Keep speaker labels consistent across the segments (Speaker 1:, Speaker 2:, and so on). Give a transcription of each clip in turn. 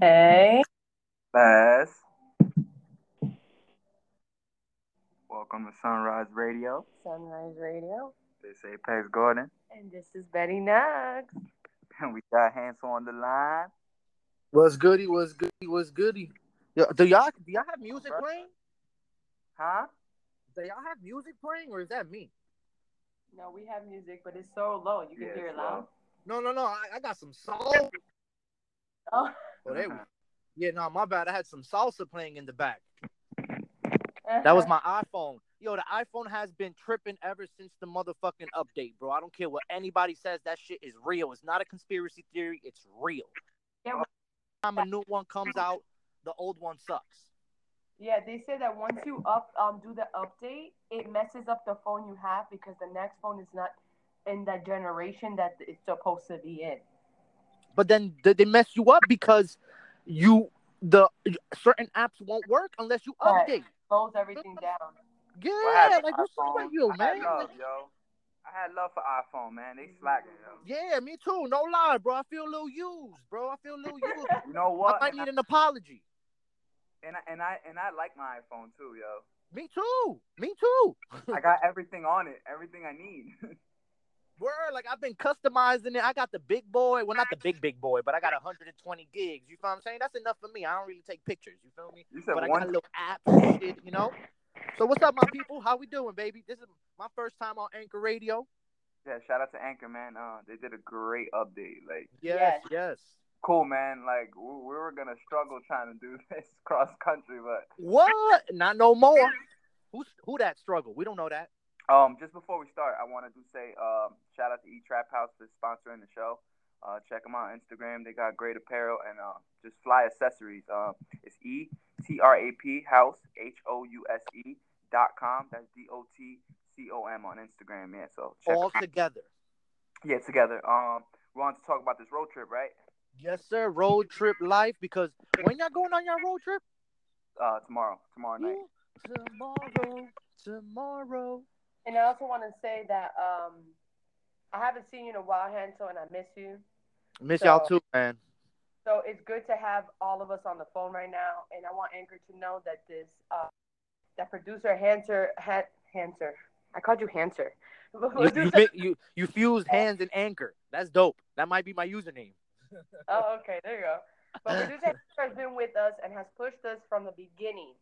Speaker 1: Hey.
Speaker 2: Les. Welcome to Sunrise Radio.
Speaker 1: Sunrise Radio.
Speaker 2: They say Pace Gordon.
Speaker 1: And this is Betty Knox.
Speaker 2: And we got Hansel on the line.
Speaker 3: What's goody? What's goody? What's goody? Do y'all do y'all have music playing?
Speaker 2: Huh?
Speaker 3: Do y'all have music playing, or is that me?
Speaker 1: No, we have music, but it's so low. You can
Speaker 2: Yeah,
Speaker 1: hear it
Speaker 2: it's
Speaker 1: loud.
Speaker 3: No, no, no. I, I got some salsa.
Speaker 1: Oh.
Speaker 3: Oh, there we- yeah, no, my bad. I had some salsa playing in the back. That was my iPhone. Yo, the iPhone has been tripping ever since the motherfucking update, bro. I don't care what anybody says. That shit is real. It's not a conspiracy theory. It's real.
Speaker 1: Yeah,
Speaker 3: Every time a new one comes out, the old one sucks.
Speaker 1: Yeah, they say that once you up um do the update, it messes up the phone you have because the next phone is not in that generation that it's supposed to be in.
Speaker 3: But then they they mess you up because you the certain apps won't work unless you
Speaker 1: Right.
Speaker 3: update.
Speaker 1: Slows everything mm-hmm. down.
Speaker 3: Yeah,
Speaker 2: What
Speaker 3: like what's wrong with you,
Speaker 2: I
Speaker 3: man?
Speaker 2: had love, yo. I had love for iPhone, man. They mm-hmm. slacking, yo.
Speaker 3: Yeah, me too. No lie, bro. I feel a little used, bro. I feel a little used.
Speaker 2: You know what?
Speaker 3: I might
Speaker 2: And I,
Speaker 3: need an apology.
Speaker 2: and I and I and I like my iPhone too, yo.
Speaker 3: Me too. Me too.
Speaker 2: I got everything on it, everything I need.
Speaker 3: Word, like I've been customizing it. I got the big boy. Well, not the big big boy, but I got 120 gigs. You feel what I'm saying? That's enough for me. I don't really take pictures. You feel me?
Speaker 2: You said
Speaker 3: But I got a little app and shit, you know. So what's up, my people? How we doing, baby? This is my first time on Anchor Radio.
Speaker 2: Yeah, shout out to Anchor, man. Uh, they did a great update. Like,
Speaker 3: Yes, yes.
Speaker 2: cool, man. Like, we, we were gonna struggle trying to do this cross country, but
Speaker 3: What? Not no more. Who's who that struggle? We don't know that.
Speaker 2: Um, just before we start, I wanted to do say um, shout out to E Trap House for sponsoring the show. Uh, check them out on Instagram. They got great apparel and uh, just fly accessories. Um, it's E T R A P House H O U S E dot com. That's D O T C O M on Instagram. Yeah, so check.
Speaker 3: All together.
Speaker 2: yeah, together. Um, we want to talk about this road trip, right?
Speaker 3: Yes, sir. Road trip life. Because when y'all going on your road trip?
Speaker 2: Uh, tomorrow, tomorrow night.
Speaker 3: Tomorrow, tomorrow.
Speaker 1: And I also want to say that um I haven't seen you in a while, Hansel, and I miss you.
Speaker 3: Miss
Speaker 1: So-
Speaker 3: y'all too, man.
Speaker 1: So it's good to have all of us on the phone right now, and I want Anchor to know that this uh, that producer Hanser ha- Hanser, I called you Hanser.
Speaker 3: You you, make, you you fused hands and anchor. That's dope. That might be my username.
Speaker 1: oh, okay, there you go. But producer Hanser has been with us and has pushed us from the beginning.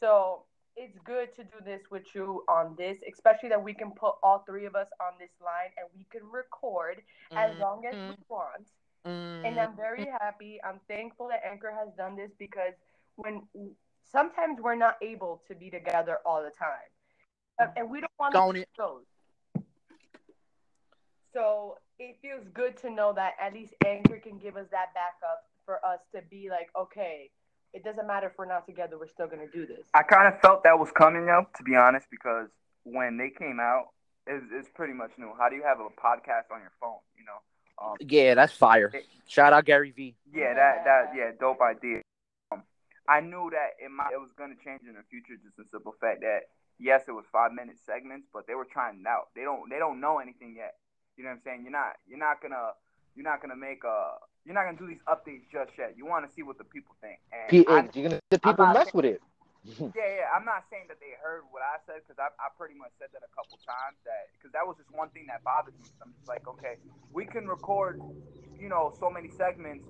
Speaker 1: So it's good to do this with you on this, especially that we can put all three of us on this line and we can record as mm, long as mm, we want. and mm. I'm very happy. I'm thankful that Anchor has done this because when sometimes we're not able to be together all the time, Uh, and we don't want
Speaker 3: Don't
Speaker 1: to those. So it feels good to know that at least Anchor can give us that backup for us to be like, okay, it doesn't matter if we're not together, we're still gonna do this.
Speaker 2: I kind of felt that was coming, yo, to be honest, because when they came out, it's, it's pretty much new. How do you have a podcast on your phone? You know, um,
Speaker 3: Yeah, that's fire. Shout out Gary V.
Speaker 2: yeah, that that yeah, dope idea. Um, I knew that it might it was gonna change in the future, just the simple fact that yes, it was five minute segments, but they were trying it out. They don't they don't know anything yet. You know what I'm saying? You're not you're not gonna you're not gonna make a you're not gonna do these updates just yet. You want to see what the people think. And
Speaker 3: P-
Speaker 2: I-
Speaker 3: you're gonna the people mess with it.
Speaker 2: yeah, yeah. I'm not saying that they heard what I said because I, I pretty much said that a couple times. That because that was just one thing that bothered me. I'm just like, okay, we can record, you know, so many segments,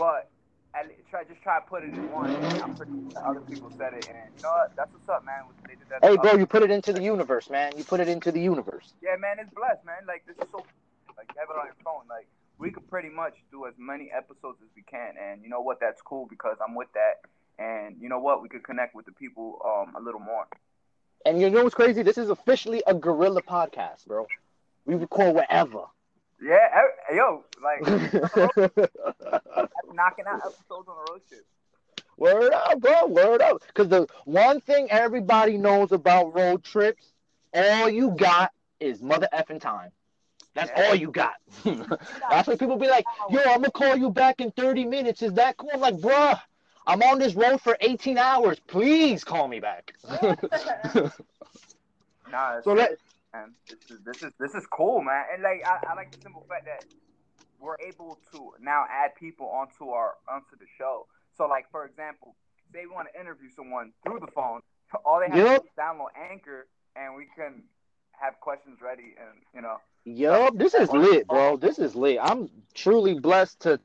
Speaker 2: but at least try just try to put it in one. And I'm pretty sure other people said it, and you know what? That's what's up, man. They did that.
Speaker 3: Hey, bro, you put it into the universe, man. You put it into the universe.
Speaker 2: Yeah, man, it's blessed, man. Like this is so like you have it on your phone. Like we could pretty much do as many episodes as we can, and you know what? That's cool because I'm with that, and you know what? We could connect with the people um a little more.
Speaker 3: And you know what's crazy? This is officially a guerrilla podcast, bro. We record wherever.
Speaker 2: Yeah, eh, yo, like knocking out episodes on the road trip.
Speaker 3: Word up, bro. Word up. Because the one thing everybody knows about road trips, all you got is mother effing time. That's
Speaker 2: Yeah.
Speaker 3: all you got. That's why people be like, yo, I'm going to call you back in 30 minutes. Is that cool? I'm like, bruh, I'm on this road for 18 hours. Please call me back.
Speaker 2: Nah,
Speaker 3: so let,
Speaker 2: man. This is this is this is cool, man. And like I, I like the simple fact that we're able to now add people onto our onto the show. So like for example, say we want to interview someone through the phone, all they have yep. to do is download Anchor, and we can have questions ready, and you know.
Speaker 3: Yup, this is lit, bro. This is lit. I'm truly blessed to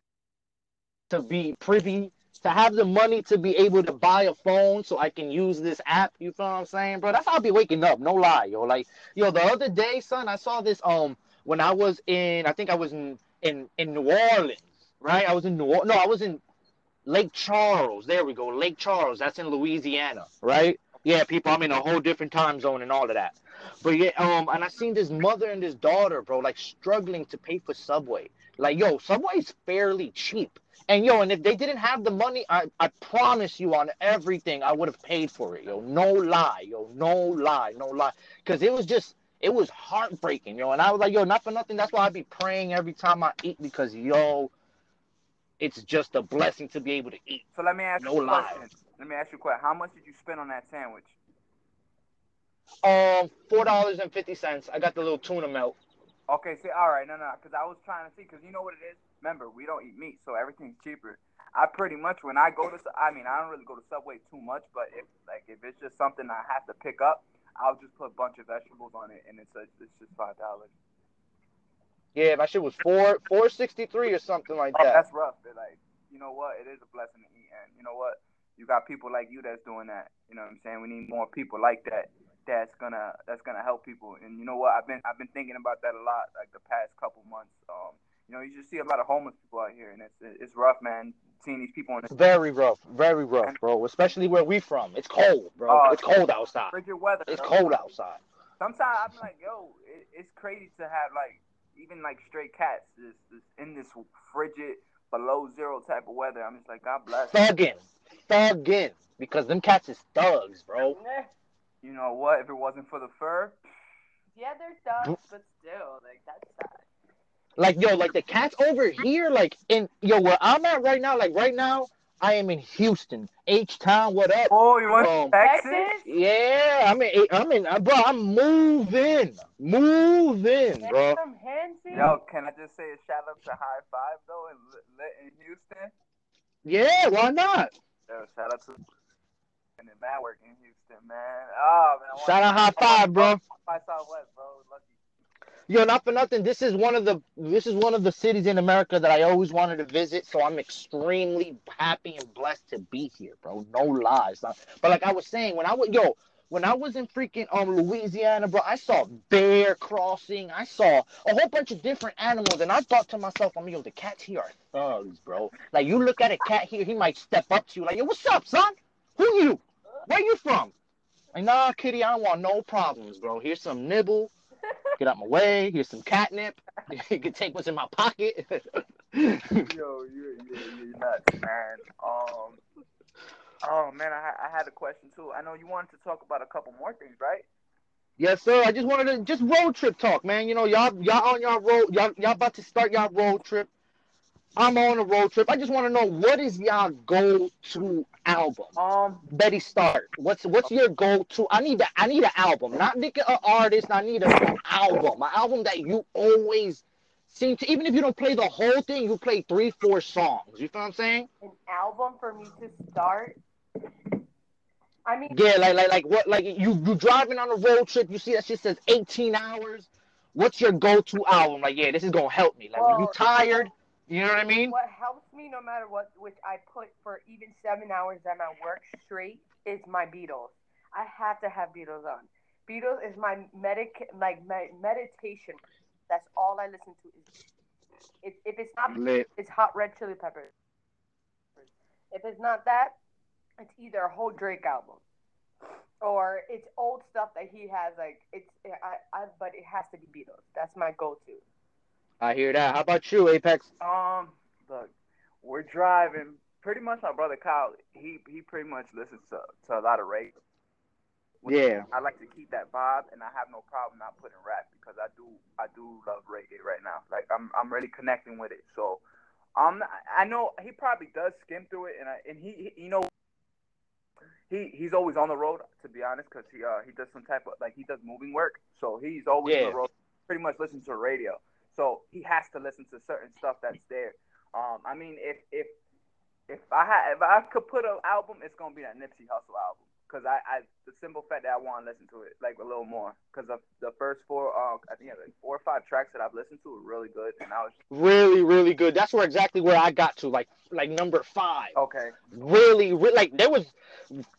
Speaker 3: to be privy to have the money to be able to buy a phone so I can use this app. You feel what I'm saying, bro? That's how I be waking up. No lie, yo. Like, yo, the other day, son, I saw this um when I was in, I think I was in in in New Orleans, right? I was in New Orleans. No, I was in Lake Charles. There we go, Lake Charles. That's in Louisiana, right? Yeah, people. I'm in a whole different time zone and all of that. But yeah, um, and I seen this mother and this daughter, bro, like struggling to pay for Subway. Like, yo, Subway's fairly cheap. And yo, and if they didn't have the money, I, I promise you on everything, I would have paid for it, yo. No lie, yo, no lie, no lie. Cause it was just it was heartbreaking, yo. And I was like, yo, not for nothing. That's why I be praying every time I eat because yo, it's just a blessing to be able to eat.
Speaker 2: So let me ask no you a lie. Let me ask you a question. How much did you spend on that sandwich?
Speaker 3: Um, four dollars and fifty cents. I got the little tuna melt.
Speaker 2: Okay, see, all right, no, no, because I was trying to see, because you know what it is remember, we don't eat meat, so everything's cheaper. I pretty much when I go to, I mean, I don't really go to Subway too much, but if like if it's just something I have to pick up, I'll just put a bunch of vegetables on it, and it's a, it's just five dollars.
Speaker 3: Yeah, my shit was four four sixty three or something like oh, that.
Speaker 2: That's rough, but like you know what, it is a blessing to eat, and you know what, you got people like you that's doing that. You know what I'm saying? We need more people like that. That's gonna that's gonna help people, and you know what? I've been I've been thinking about that a lot, like the past couple months. Um, you know, you just see a lot of homeless people out here, and it's it's rough, man. Seeing these people in the
Speaker 3: very rough, very rough, bro. Especially where we from. It's cold, bro. Uh, it's cold outside.
Speaker 2: Frigid weather.
Speaker 3: It's cold outside.
Speaker 2: Sometimes I'm like, yo, it, it's crazy to have like even like stray cats this in this frigid below zero type of weather. I'm just like, God bless.
Speaker 3: Thugging, thugging, because them cats is thugs, bro.
Speaker 2: You know what? If it wasn't for the fur.
Speaker 1: Yeah, they're thugs, mm. but still, like that's sad.
Speaker 3: Like yo, like the cats over here, like in yo where I'm at right now, like right now, I am in Houston, H Town. What up?
Speaker 2: Oh, you want um, Texas?
Speaker 3: Yeah, I'm in. I'm in. Bro, I'm moving, moving, bro.
Speaker 2: Yo, can I just say a shout out to High Five though in, in Houston?
Speaker 3: Yeah, why not?
Speaker 2: Yo, shout out to and the man work in Houston, man. Oh man.
Speaker 3: Shout out High Five, bro.
Speaker 2: High Southwest, bro. Lucky
Speaker 3: Yo, not for nothing. This is one of the this is one of the cities in America that I always wanted to visit. So I'm extremely happy and blessed to be here, bro. No lies. But like I was saying, when I was yo, when I was in freaking um Louisiana, bro, I saw bear crossing. I saw a whole bunch of different animals, and I thought to myself, I'm yo, the cats here are thugs, bro. Like you look at a cat here, he might step up to you like, yo, what's up, son? Who you? Where you from? Like, nah, kitty, I don't want no problems, bro. Here's some nibble. Get out my way. Here's some catnip. you can take what's in my pocket.
Speaker 2: yo, you you you nuts, man. Um, oh man, I I had a question too. I know you wanted to talk about a couple more things, right?
Speaker 3: Yes, sir. I just wanted to just road trip talk, man. You know, y'all y'all on y'all road y'all y'all about to start y'all road trip. I'm on a road trip. I just want to know what is y'all go to album?
Speaker 2: Um,
Speaker 3: Betty Start. What's what's your go to? I need the I need an album, not an artist. I need an album, an album that you always seem to. Even if you don't play the whole thing, you play three, four songs. You feel what I'm saying?
Speaker 1: An album for me to start. I mean,
Speaker 3: yeah, like like like what? Like you you driving on a road trip, you see that shit says 18 hours. What's your go to album? Like, yeah, this is gonna help me. Like, well, when you tired you know what I mean?
Speaker 1: What helps me no matter what, which I put for even seven hours at my work straight, is my Beatles. I have to have Beatles on. Beatles is my medic, like my meditation. That's all I listen to. Is if, if it's not, Lit. it's Hot Red Chili Peppers. If it's not that, it's either a whole Drake album, or it's old stuff that he has. Like it's, I, I, but it has to be Beatles. That's my go-to.
Speaker 3: I hear that. How about you, Apex?
Speaker 2: Um, look, we're driving. Pretty much, my brother Kyle, he he pretty much listens to, to a lot of rap.
Speaker 3: Yeah.
Speaker 2: I like to keep that vibe, and I have no problem not putting rap because I do I do love reggae right now. Like I'm I'm really connecting with it. So, um, I know he probably does skim through it, and I, and he, he you know he he's always on the road to be honest because he uh he does some type of like he does moving work so he's always yeah. on the road pretty much listening to the radio so he has to listen to certain stuff that's there. Um, I mean, if if if I had if I could put an album, it's gonna be that Nipsey Hussle album because I, I the simple fact that I want to listen to it like a little more because of the first four uh I think like four or five tracks that I've listened to are really good and I was
Speaker 3: really really good. That's where exactly where I got to like like number five.
Speaker 2: Okay.
Speaker 3: Really, really like there was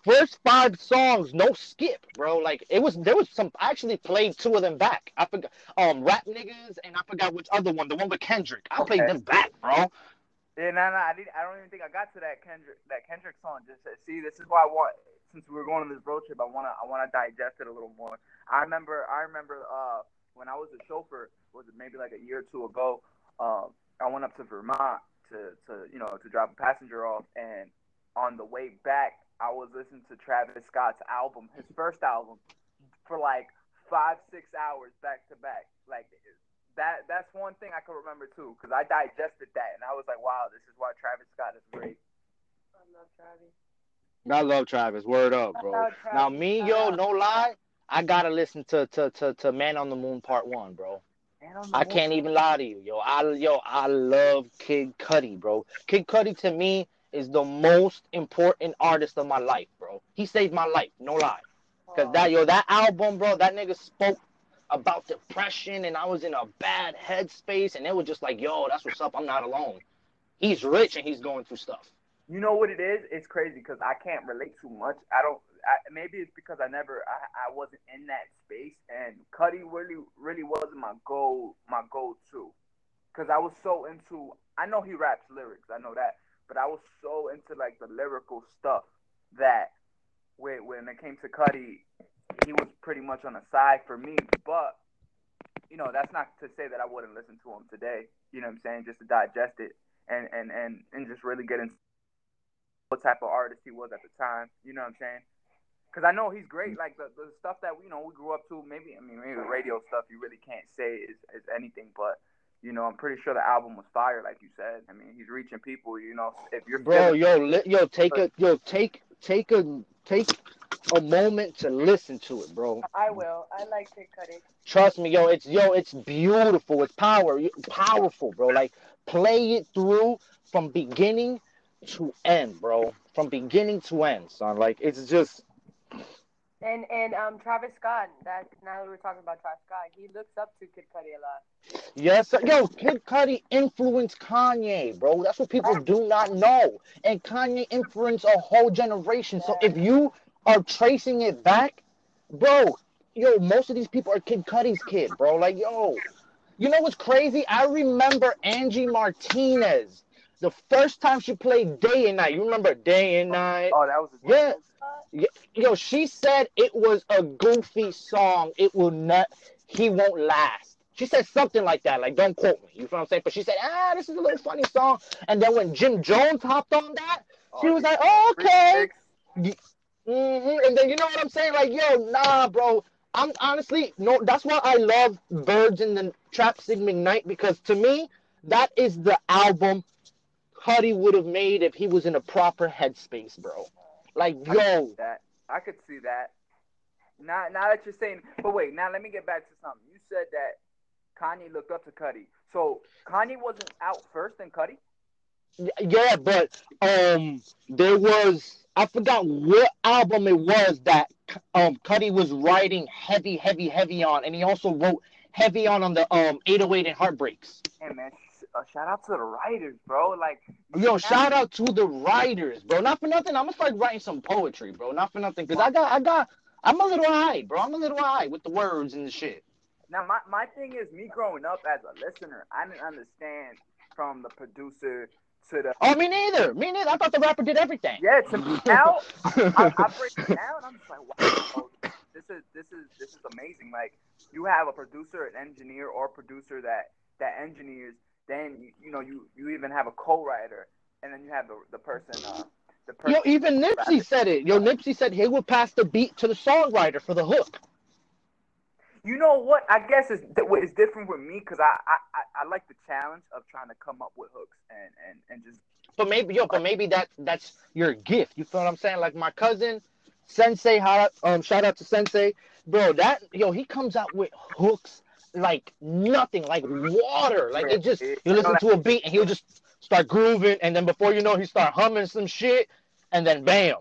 Speaker 3: first five songs no skip, bro. Like it was there was some I actually played two of them back. I forgot um rap niggas and I forgot which other one the one with Kendrick. I okay. played them back, bro.
Speaker 2: Yeah, no, no, I didn't. I don't even think I got to that Kendrick that Kendrick song. Just see, this is why I want since we are going on this road trip, I wanna I wanna digest it a little more. I remember I remember uh, when I was a chauffeur, was it maybe like a year or two ago? Um, I went up to Vermont to to you know to drop a passenger off, and on the way back, I was listening to Travis Scott's album, his first album, for like five six hours back to back. Like that that's one thing I can remember too, because I digested that and I was like, wow, this is why Travis Scott is great.
Speaker 1: I love Travis.
Speaker 3: I love Travis. Word up, bro. Now me, yo, uh, no lie, I gotta listen to to to, to Man on the Moon Part One, bro. I can't even lie to you, yo. I yo, I love Kid Cudi, bro. Kid Cudi to me is the most important artist of my life, bro. He saved my life, no lie. Cause that yo, that album, bro, that nigga spoke about depression, and I was in a bad headspace, and it was just like, yo, that's what's up. I'm not alone. He's rich and he's going through stuff.
Speaker 2: You know what it is? It's crazy because I can't relate too much. I don't. I, maybe it's because I never. I, I wasn't in that space, and Cudi really, really wasn't my goal. My goal too, because I was so into. I know he raps lyrics. I know that, but I was so into like the lyrical stuff that when when it came to Cudi, he was pretty much on the side for me. But you know, that's not to say that I wouldn't listen to him today. You know what I'm saying? Just to digest it and and and and just really get into what type of artist he was at the time. You know what I'm saying? Because I know he's great. Like the, the stuff that you know we grew up to. Maybe I mean maybe radio stuff you really can't say is, is anything, but you know I'm pretty sure the album was fire, like you said. I mean he's reaching people. You know if you're
Speaker 3: bro, yo, li- yo, take a yo, take take a take a moment to listen to it, bro.
Speaker 1: I will. I like Kid Cudi.
Speaker 3: Trust me, yo. It's yo. It's beautiful. It's power. Powerful, bro. Like play it through from beginning to end, bro. From beginning to end, son. Like it's just.
Speaker 1: And and um Travis Scott. That now that we're talking about Travis Scott, he looks up to Kid Cudi a lot.
Speaker 3: Yes, yo, Kid Cudi influenced Kanye, bro. That's what people do not know. And Kanye influenced a whole generation. So if you are tracing it back, bro, yo, most of these people are Kid Cudi's kid, bro. Like, yo, you know what's crazy? I remember Angie Martinez the first time she played Day and Night, you remember Day and Night?
Speaker 2: Oh, that was
Speaker 3: yeah. yeah. Yo, she said it was a goofy song. It will not. He won't last. She said something like that. Like, don't quote me. You know what I'm saying? But she said, ah, this is a little funny song. And then when Jim Jones hopped on that, she oh, was like, oh, okay. Mm-hmm. And then you know what I'm saying? Like, yo, nah, bro. I'm honestly no. That's why I love Birds in the Trap Sing McKnight because to me, that is the album Cudi would have made if he was in a proper headspace, bro. Like,
Speaker 2: I yo. That. I could see that. Now, now that you're saying, but wait, now let me get back to something. You said that Kanye looked up to Cudi. So Kanye wasn't out first in Cudi?
Speaker 3: Yeah, but um, there was I forgot what album it was that um Cudi was writing heavy, heavy, heavy on, and he also wrote heavy on on the um 808 and Heartbreaks.
Speaker 2: Hey man, a shout out to the writers, bro. Like,
Speaker 3: yo, shout out to the writers, bro. Not for nothing, I'm gonna start writing some poetry, bro. Not for nothing, cause I got, I got, I'm a little high, bro. I'm a little high with the words and the shit.
Speaker 2: Now, my my thing is, me growing up as a listener, I didn't understand from the producer to the.
Speaker 3: Oh, me neither. Me neither. I thought the rapper did everything.
Speaker 2: Yeah, to me now, I, I break it down. I'm just like, wow, this is this is this is amazing. Like, you have a producer, an engineer, or producer that that engineers then you, you know you you even have a co-writer, and then you have the the person. Uh, the person
Speaker 3: Yo, even Nipsey said it. Yo, Nipsey said he would pass the beat to the songwriter for the hook.
Speaker 2: You know what? I guess it's it's different with me because I, I I like the challenge of trying to come up with hooks and and and just.
Speaker 3: But maybe yo, but maybe that that's your gift. You feel what I'm saying? Like my cousin, Sensei, um, shout out to Sensei, bro. That yo, he comes out with hooks like nothing, like water. Like it just you listen to a beat and he'll just start grooving, and then before you know, he start humming some shit, and then bam,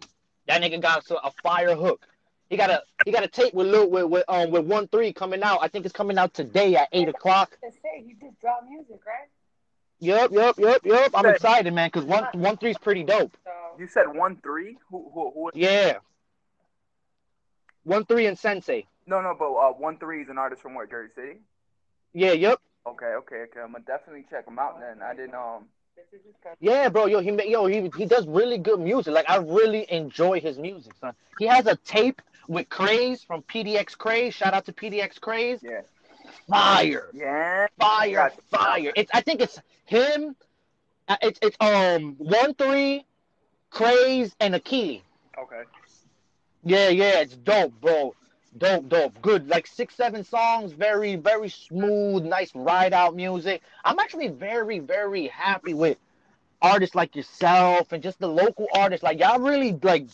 Speaker 3: that nigga got a fire hook. He got a he got a tape with Lil with, with um with one three coming out. I think it's coming out today at eight o'clock.
Speaker 1: Say he just dropped music, right?
Speaker 3: Yep, yep, yep, yep. I'm excited, man, because one one three's pretty dope.
Speaker 2: You said one three? Who who who?
Speaker 3: Yeah. One three and Sensei.
Speaker 2: No, no, but uh, one three is an artist from what Jersey City.
Speaker 3: Yeah, yep.
Speaker 2: Okay, okay, okay. I'm gonna definitely check him out. Then I didn't um.
Speaker 3: Yeah, bro, yo, he yo he he does really good music. Like I really enjoy his music, son. He has a tape with Craze from PDX Craze. Shout out to PDX Craze.
Speaker 2: Yeah.
Speaker 3: Fire.
Speaker 2: Yeah.
Speaker 3: Fire. Fire. It's I think it's him. uh, It's it's um one three, Craze and Akili.
Speaker 2: Okay.
Speaker 3: Yeah, yeah, it's dope, bro. Dope, dope. Good. Like six, seven songs. Very, very smooth, nice ride out music. I'm actually very, very happy with artists like yourself and just the local artists. Like y'all really like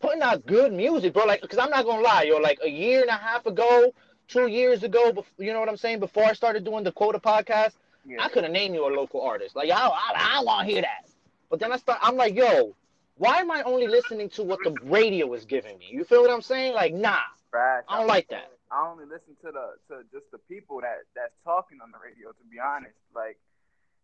Speaker 3: putting out good music, bro. Like, cause I'm not gonna lie, yo. Like a year and a half ago, two years ago, bef- you know what I'm saying? Before I started doing the Quota podcast,
Speaker 2: Yeah.
Speaker 3: I could have named you a local artist. Like, I, I, I want to hear that. But then I start, I'm like, yo, why am I only listening to what the radio is giving me? You feel what I'm saying? Like, nah,
Speaker 2: Trash.
Speaker 3: I don't like that.
Speaker 2: I only listen to the to just the people that that's talking on the radio. To be honest, like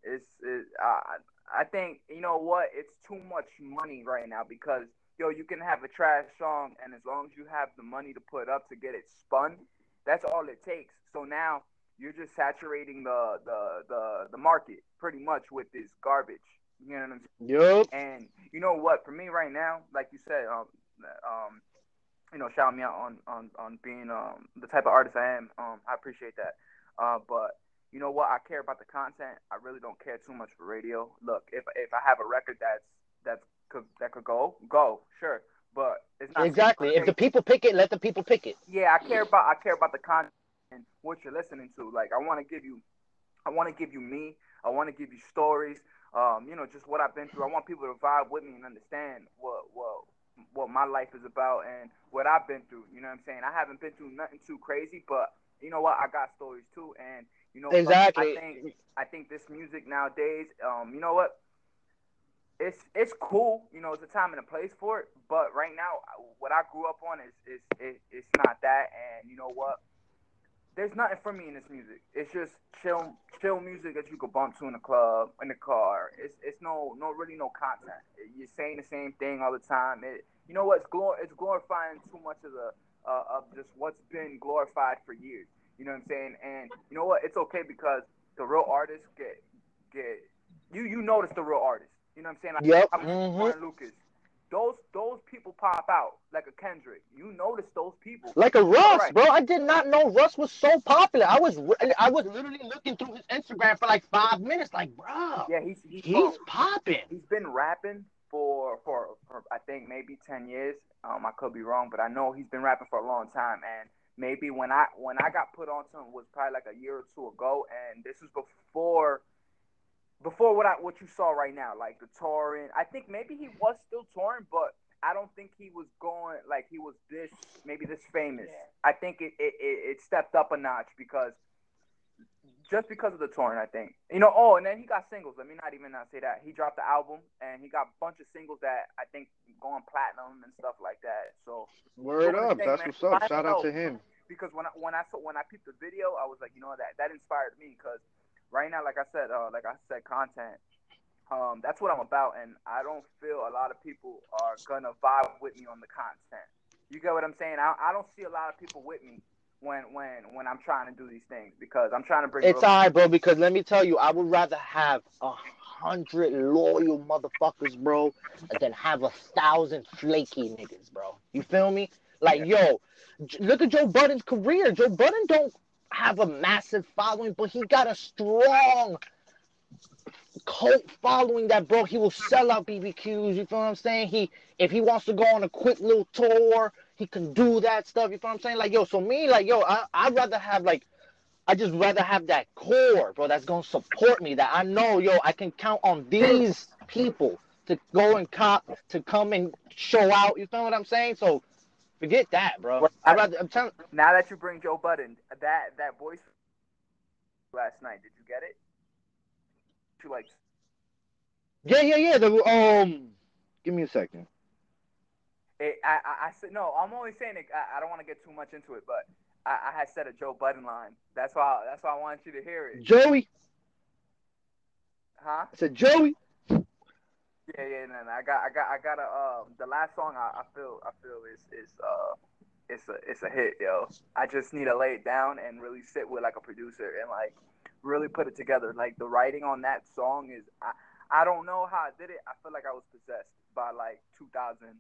Speaker 2: it's it, I I think you know what? It's too much money right now because yo, you can have a trash song, and as long as you have the money to put up to get it spun, that's all it takes. So now you're just saturating the the the, the market pretty much with this garbage. You know what I'm saying?
Speaker 3: Yup.
Speaker 2: And you know what? For me right now, like you said, um, um, you know, shout me out on on on being um the type of artist I am. Um, I appreciate that. Uh, but you know what? I care about the content. I really don't care too much for radio. Look, if if I have a record that's that's could that could go, go, sure. But it's not
Speaker 3: Exactly. If the people pick it, let the people pick it.
Speaker 2: yeah, I care about I care about the content and what you're listening to. Like I want to give you, I want to give you me. I want to give you stories. Um, you know, just what I've been through. I want people to vibe with me and understand what what what my life is about and what I've been through. You know what I'm saying? I haven't been through nothing too crazy, but you know what? I got stories too, and you know?
Speaker 3: Exactly.
Speaker 2: I think I think this music nowadays, um, you know what? It's it's cool, you know, it's a time and a place for it. But right now, what I grew up on is is it, it's not that, and you know what? There's nothing for me in this music. It's just chill chill music that you could bump to in the club, in the car. It's it's no no really no content. You're saying the same thing all the time. It you know what? It's glor it's glorifying too much of the uh, of just what's been glorified for years. You know what I'm saying? And you know what? It's okay because the real artists get get you you notice the real artists. You know what I'm saying? Like,
Speaker 3: Yep.
Speaker 2: I'm
Speaker 3: Mhm.
Speaker 2: Warren Lucas. Those those people pop out like a Kendrick. You notice those people.
Speaker 3: Like a Russ,
Speaker 2: Right.
Speaker 3: bro. I did not know Russ was so popular. I was I was literally looking through his Instagram for like five minutes. Like, bro,
Speaker 2: Yeah, he's he's,
Speaker 3: he's popping.
Speaker 2: he's been rapping for, for for I think maybe ten years. Um, I could be wrong, but I know he's been rapping for a long time. And maybe when I when I got put onto him was probably like a year or two ago, and this was before before what I what you saw right now, like the touring. I think maybe he was still touring, but I don't think he was going like he was this maybe this famous.
Speaker 1: Yeah.
Speaker 2: I think it, it, it, it stepped up a notch because just because of the touring, I think. You know, oh, and then he got singles. Let me not even not say that. He dropped the album and he got a bunch of singles that I think going platinum and stuff like that. So
Speaker 3: Word up.
Speaker 2: the thing,
Speaker 3: That's
Speaker 2: man.
Speaker 3: what's up. Shout out
Speaker 2: know.
Speaker 3: to him.
Speaker 2: because when I when I saw when I peeped the video, I was like, you know that that inspired me because right now, like I said, uh, like I said, content. Um, that's what I'm about, and I don't feel a lot of people are gonna vibe with me on the content. You get what I'm saying? I, I don't see a lot of people with me when when when I'm trying to do these things because I'm trying to bring.
Speaker 3: It's
Speaker 2: real-
Speaker 3: alright, bro. Because let me tell you, I would rather have a hundred loyal motherfuckers, bro, than have a thousand flaky niggas, bro. You feel me? Like, yo, look at Joe Budden's career. Joe Budden don't have a massive following, but he got a strong cult following that bro. He will sell out bbqs you feel what i'm saying? He if he wants to go on a quick little tour he can do that stuff you feel what i'm saying? Like yo so me like yo I, i'd rather have like i just rather have that core bro that's gonna support me that i know yo i can count on these people to go and cop to come and show out you feel what i'm saying? So forget that bro rather i'm telling
Speaker 2: now that you bring Joe Budden, that that voice last night. Did you get it? You like?
Speaker 3: Yeah, yeah, yeah. The um, give me a second.
Speaker 2: It, I, I, I said no. I'm only saying it. I, I don't want to get too much into it, but I, I had said a Joe Budden line. That's why. That's why I wanted you to hear it.
Speaker 3: Joey.
Speaker 2: Huh?
Speaker 3: I said Joey.
Speaker 2: Yeah, yeah, no, no. I got, I got, I got a. Um, the last song I, I feel, I feel is, is, uh, it's a, it's a hit, yo. I just need to lay it down and really sit with like a producer and like really put it together. Like the writing on that song is, I, I don't know how I did it. I feel like I was possessed by like 2005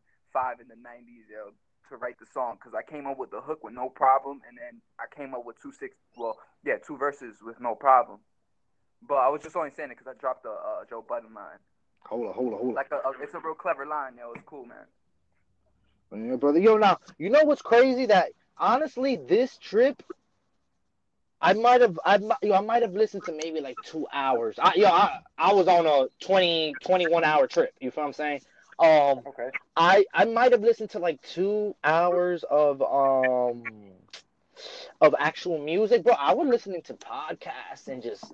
Speaker 2: in the 90s, yo, to write the song because I came up with the hook with no problem, and then I came up with two six, well, yeah, two verses with no problem. But I was just only saying it because I dropped the uh, Joe Budden line.
Speaker 3: Hold on, hold on, hold on.
Speaker 2: Like a, a, it's a real clever line, yo. It's cool, man.
Speaker 3: Yeah, brother. Yo, now you know what's crazy? That honestly, this trip, I might have, I yo, I might have listened to maybe like two hours. I, yo, I, I was on a 20, 21 hour trip. You feel what I'm saying? Um,
Speaker 2: okay.
Speaker 3: I, I might have listened to like two hours of um of actual music, bro. I was listening to podcasts and just,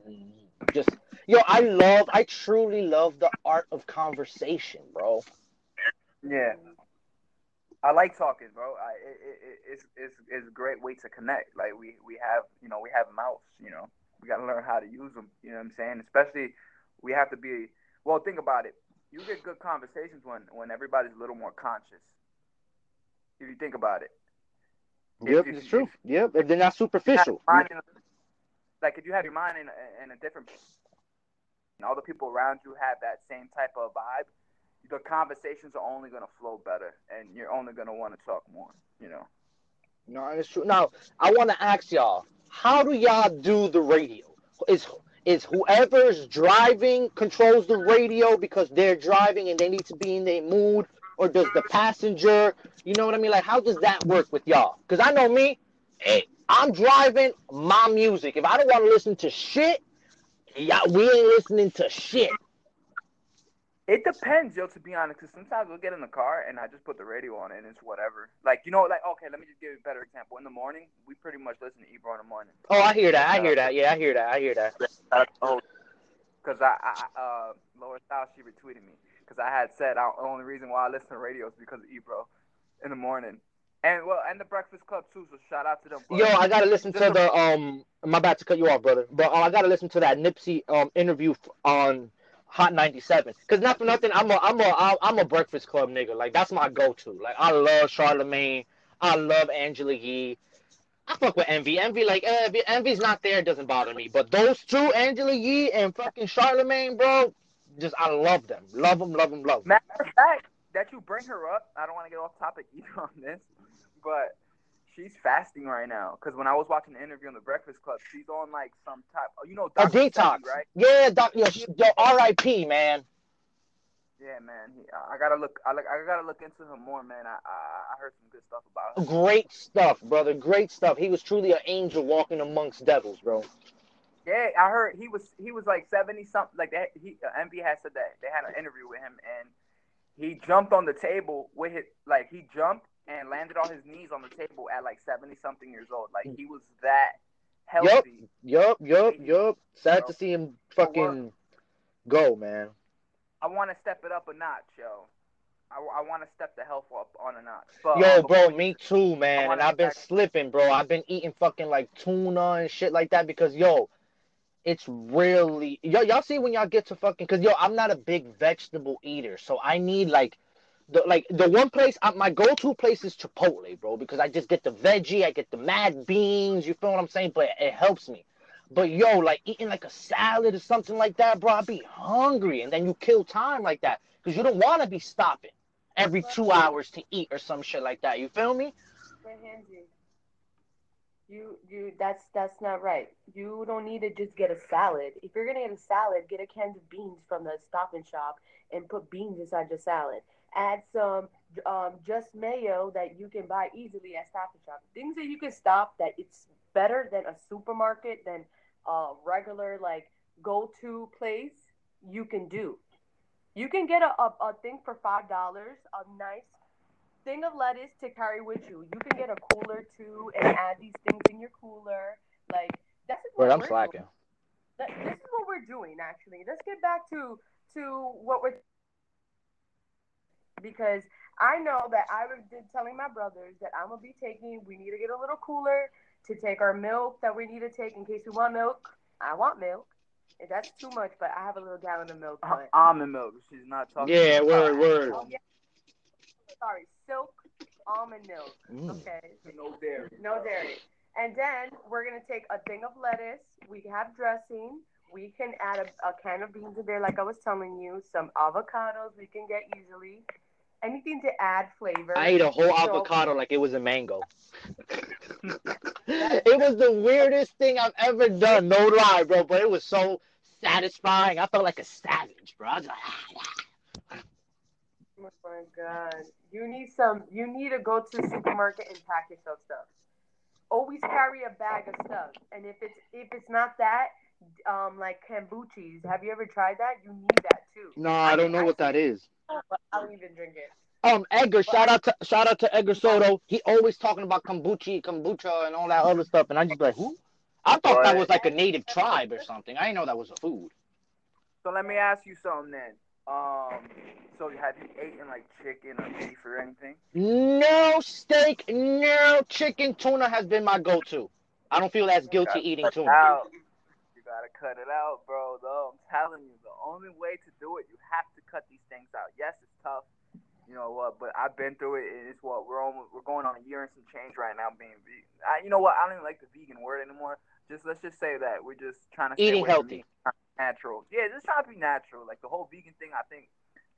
Speaker 3: just yo. I love, I truly love the art of conversation, bro.
Speaker 2: Yeah. I like talking, bro. I it, it, it's it's it's a great way to connect. Like we we have you know we have mouths. You know we got to learn how to use them. You know what I'm saying? Especially we have to be well. Think about it. You get good conversations when when everybody's a little more conscious. If you think about it.
Speaker 3: Yep,
Speaker 2: If-
Speaker 3: it's
Speaker 2: if-
Speaker 3: true.
Speaker 2: if
Speaker 3: Yep, if they're not superficial.
Speaker 2: your mind in a- like if you have your mind in a, in a different, and all the people around you have that same type of vibe, the conversations are only gonna flow better, and you're only gonna want to talk more. You know.
Speaker 3: No, it's true. Now, I want to ask y'all, how do y'all do the radio? Is is whoever's driving controls the radio because they're driving and they need to be in their mood, or does the passenger? You know what I mean? Like, how does that work with y'all? Because I know me. Hey, I'm driving my music. If I don't want to listen to shit, yeah, we ain't listening to shit.
Speaker 2: It depends, yo. To be honest, because sometimes we'll get in the car and I just put the radio on and it's whatever. Like you know, like okay, let me just give you a better example. In the morning, we pretty much listen to Ebro in the morning.
Speaker 3: Oh, I hear that. I hear that. Yeah, I hear that. I hear that.
Speaker 2: Because I, I, uh, Laura Stylez, she retweeted me because I had said I, the only reason why I listen to radio is because of Ebro in the morning. And well, and the Breakfast Club too. So shout out to them.
Speaker 3: Yo, I gotta listen to the um. My bad to cut you off, brother, but uh, I gotta listen to that Nipsey um interview on Hot 97. Cause not for nothing, I'm a I'm a I'm a Breakfast Club nigga. Like that's my go-to. Like I love Charlemagne. I love Angela Yee. I fuck with Envy. Envy like eh, Envy's not there, it doesn't bother me. But those two, Angela Yee and fucking Charlemagne, bro, just I love them. Love them. Love them. Love them.
Speaker 2: Matter of fact, that you bring her up, I don't want to get off topic either on this, but she's fasting right now. Because when I was watching the interview on the Breakfast Club, she's on like some type. Oh, you know,
Speaker 3: A detox.
Speaker 2: Sebi, right?
Speaker 3: Yeah, doc, yo, yo, R.I.P. Man.
Speaker 2: Yeah, man. He, I I gotta look. I, look, I gotta look into him more, man. I, I I heard some good stuff about him.
Speaker 3: Great stuff, brother. Great stuff. He was truly an angel walking amongst devils, bro.
Speaker 2: Yeah, I heard he was he was like seventy something. Like that, he uh, Envy had said that they had an interview with him, and he jumped on the table with his like he jumped and landed on his knees on the table at like seventy something years old. Like he was that healthy.
Speaker 3: Yup, yup, yup. yup. Sad to see him fucking go, man.
Speaker 2: I want to step it up a notch, yo. I, I want to step the health up on a notch. But,
Speaker 3: Yo, bro, me too, man. And I've been
Speaker 2: back-
Speaker 3: slipping, bro. I've been eating fucking like tuna and shit like that because yo, it's really yo. Y'all see when y'all get to fucking because yo, I'm not a big vegetable eater, so I need like the like the one place uh, my go-to place is Chipotle, bro, because I just get the veggie, I get the mad beans. You feel what I'm saying? But it helps me. But yo, like eating like a salad or something like that, bro, I be hungry, and then you kill time like that because you don't want to be stopping every two hours to eat or some shit like that. You feel me?
Speaker 1: You you that's that's not right. You don't need to just get a salad. If you're gonna get a salad, get a can of beans from the Stop and Shop and put beans inside your salad. Add some um, just mayo that you can buy easily at Stop and Shop. Things that you can stop that it's better than a supermarket than a regular like go to place. You can do. You can get a, a, a thing for five dollars, a nice thing of lettuce to carry with you. You can get a cooler too and add these things in your cooler. Like that's what
Speaker 3: I'm
Speaker 1: we're
Speaker 3: slacking.
Speaker 1: this is what we're doing. Actually, let's get back to to what we're because I know that I was telling my brothers that I'm gonna be taking. We need to get a little cooler to take our milk that we need to take in case we want milk. I want milk. That's too much, but I have a little gallon of milk. But...
Speaker 2: Almond milk. She's not talking.
Speaker 3: Yeah, word, word. Oh, yeah.
Speaker 1: Sorry, silk almond milk. Mm. Okay.
Speaker 2: No dairy.
Speaker 1: No dairy. And then we're gonna take a thing of lettuce. We have dressing. We can add a, a can of beans in there, like I was telling you. Some avocados we can get easily. Anything to add flavor.
Speaker 3: I ate a whole so, avocado like it was a mango. it was the weirdest thing I've ever done. No lie, bro. But it was so satisfying. I felt like a savage, bro. I was like,
Speaker 1: ah, oh my god. You need some. You need to go to the supermarket and pack yourself stuff. Always carry a bag of stuff, and if it's if it's not that, um, like kombuchas. Have you ever tried that? You need that too.
Speaker 3: No, I, I don't know I what that is.
Speaker 1: I don't even drink it.
Speaker 3: Um, Edgar, but, shout out to shout out to Edgar Soto. He always talking about kombucha, kombucha, and all that other stuff, and I just like, who? I thought that was like a native tribe or something. I didn't know that was a food.
Speaker 2: So let me ask you something then. Um, so have you eaten like chicken or beef or anything?
Speaker 3: No steak, no chicken. Tuna has been my go-to. I don't feel as guilty eating tuna.
Speaker 2: Out. Gotta cut it out, bro. Though I'm telling you, the only way to do it, you have to cut these things out. Yes, it's tough. You know what? But I've been through it. And it's what we're almost we're going on a year and some change right now being vegan. I, you know what? I don't even like the vegan word anymore. Just let's just say that we're just trying to
Speaker 3: eating healthy
Speaker 2: natural. Yeah, just trying to be natural. Like the whole vegan thing, I think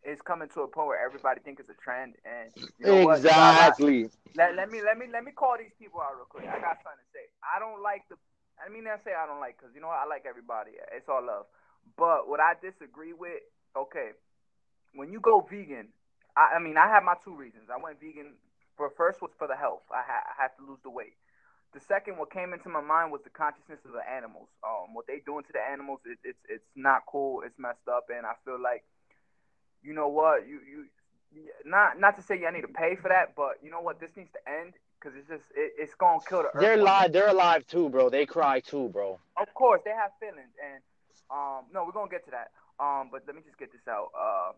Speaker 2: is coming to a point where everybody thinks it's a trend. And you know
Speaker 3: exactly.
Speaker 2: Let, let me let me let me call these people out real quick. I got something to say. I don't like the. I mean, I say I don't like because you know what? I like everybody. It's all love. But what I disagree with, okay, when you go vegan, I, I mean, I have my two reasons. I went vegan for first was for the health. I had I had to lose the weight. The second, what came into my mind was the consciousness of the animals. Um, what they doing to the animals, it, it's it's not cool. It's messed up, and I feel like, you know what, you you, not not to say you need to pay for that, but you know what, this needs to end because it's just it, it's gonna kill the earth.
Speaker 3: They're alive. They're alive too, bro. They cry too, bro.
Speaker 2: Of course, they have feelings, and um, no, we're gonna get to that. Um, but let me just get this out. Uh,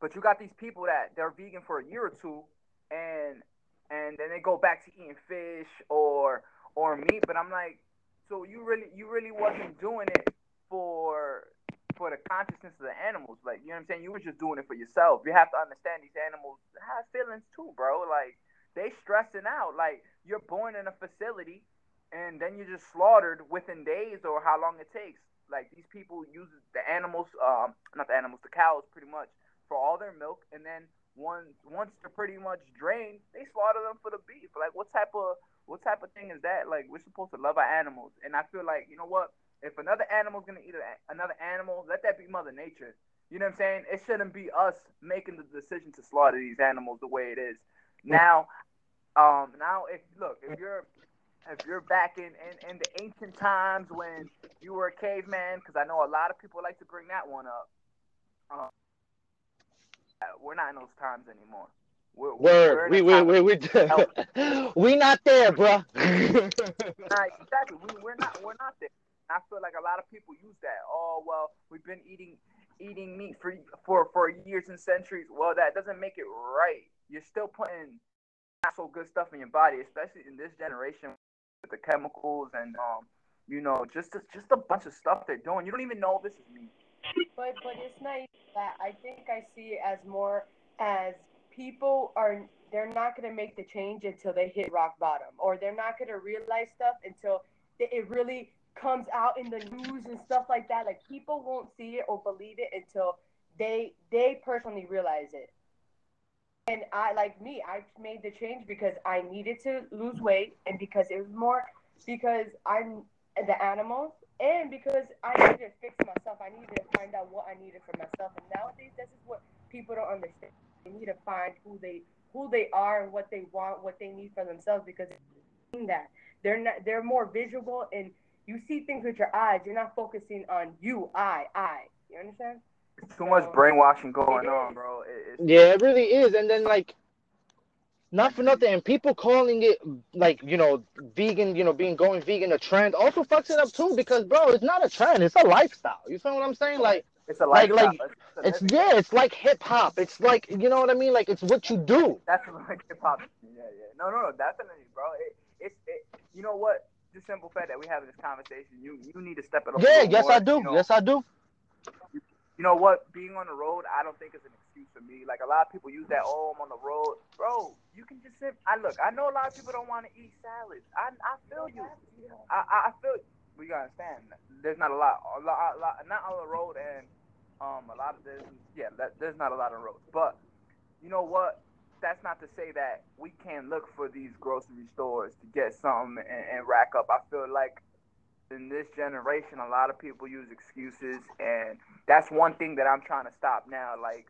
Speaker 2: but you got these people that they're vegan for a year or two, and and then they go back to eating fish or or meat. But I'm like, so you really you really wasn't doing it for for the consciousness of the animals. Like, you know what I'm saying? You were just doing it for yourself. You have to understand these animals have feelings too, bro. Like, they stressing out. Like, you're born in a facility and then you're just slaughtered within days or how long it takes. Like, these people use the animals, um, not the animals, the cows pretty much for all their milk. And then once, once they're pretty much drained, they slaughter them for the beef. Like, what type of what type of thing is that? Like we're supposed to love our animals, and I feel like you know what? If another animal's gonna eat another animal, let that be Mother Nature. You know what I'm saying? It shouldn't be us making the decision to slaughter these animals the way it is. Now, um, now if look, if you're if you're back in, in, in the ancient times when you were a caveman, because I know a lot of people like to bring that one up. Um, we're not in those times anymore.
Speaker 3: We're, Word. we we we we we not there, bro.
Speaker 2: nah, exactly. We, we're not we're not there. I feel like a lot of people use that. Oh well, we've been eating eating meat for for for years and centuries. Well, that doesn't make it right. You're still putting not so good stuff in your body, especially in this generation with the chemicals and um, you know, just just a bunch of stuff they're doing. You don't even know this is me.
Speaker 1: But but it's nice that I think I see it as more as people are they're not to make the change until they hit rock bottom or they're not to realize stuff until it really comes out in the news and stuff like that like people won't see it or believe it until they they personally realize it and i like me i made the change because i needed to lose weight and because it was more because i'm the animals and because i needed to fix myself i needed to find out what i needed for myself and nowadays this is what people don't understand they need to find who they who they are and what they want, what they need for themselves because that they're not they're more visual and you see things with your eyes. You're not focusing on you, I, I. You understand?
Speaker 2: It's too much brainwashing going on, bro. It's,
Speaker 3: yeah, it really is. And then like not for nothing, and people calling it like you know vegan, you know being going vegan a trend also fucks it up too because bro, it's not a trend, it's a lifestyle. You feel what I'm saying? Like
Speaker 2: it's a lifestyle.
Speaker 3: like like it's, it's yeah, it's like hip hop. It's like you know what I mean? Like it's what you do.
Speaker 2: That's like hip hop. Yeah, yeah. No, no, no, definitely, bro. It, it's it, you know what? The simple fact that we having this conversation, you you need to step it up.
Speaker 3: Yeah, yes
Speaker 2: more,
Speaker 3: I do.
Speaker 2: You know?
Speaker 3: Yes I do.
Speaker 2: You know what? Being on the road, I don't think is an excuse for me. Like a lot of people use that. Oh, I'm on the road, bro. You can just sit. I look. I know a lot of people don't want to eat salads. I I feel you. I I feel. We gotta understand. There's not a lot, a lot, a lot, not on the road, and um, a lot of this. yeah, that, there's not a lot of roads. But you know what? That's not to say that we can't look for these grocery stores to get something and, and rack up. I feel like in this generation, a lot of people use excuses, and that's one thing that I'm trying to stop now. Like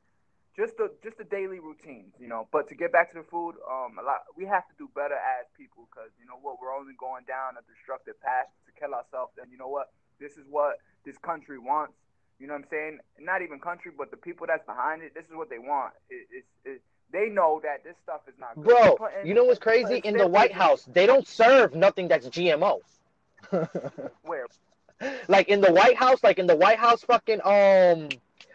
Speaker 2: just the just the daily routines, you know. But to get back to the food, um, a lot we have to do better as people because you know what, we're only going down a destructive path to kill ourselves. And you know what, this is what this country wants. You know what I'm saying? Not even country, but the people that's behind it. This is what they want. It, it's it, they know that this stuff is not.
Speaker 3: Good. Bro, you know what's crazy? In the White House, they don't serve nothing that's GMO.
Speaker 2: Where?
Speaker 3: Like in the White House, like in the White House, fucking um,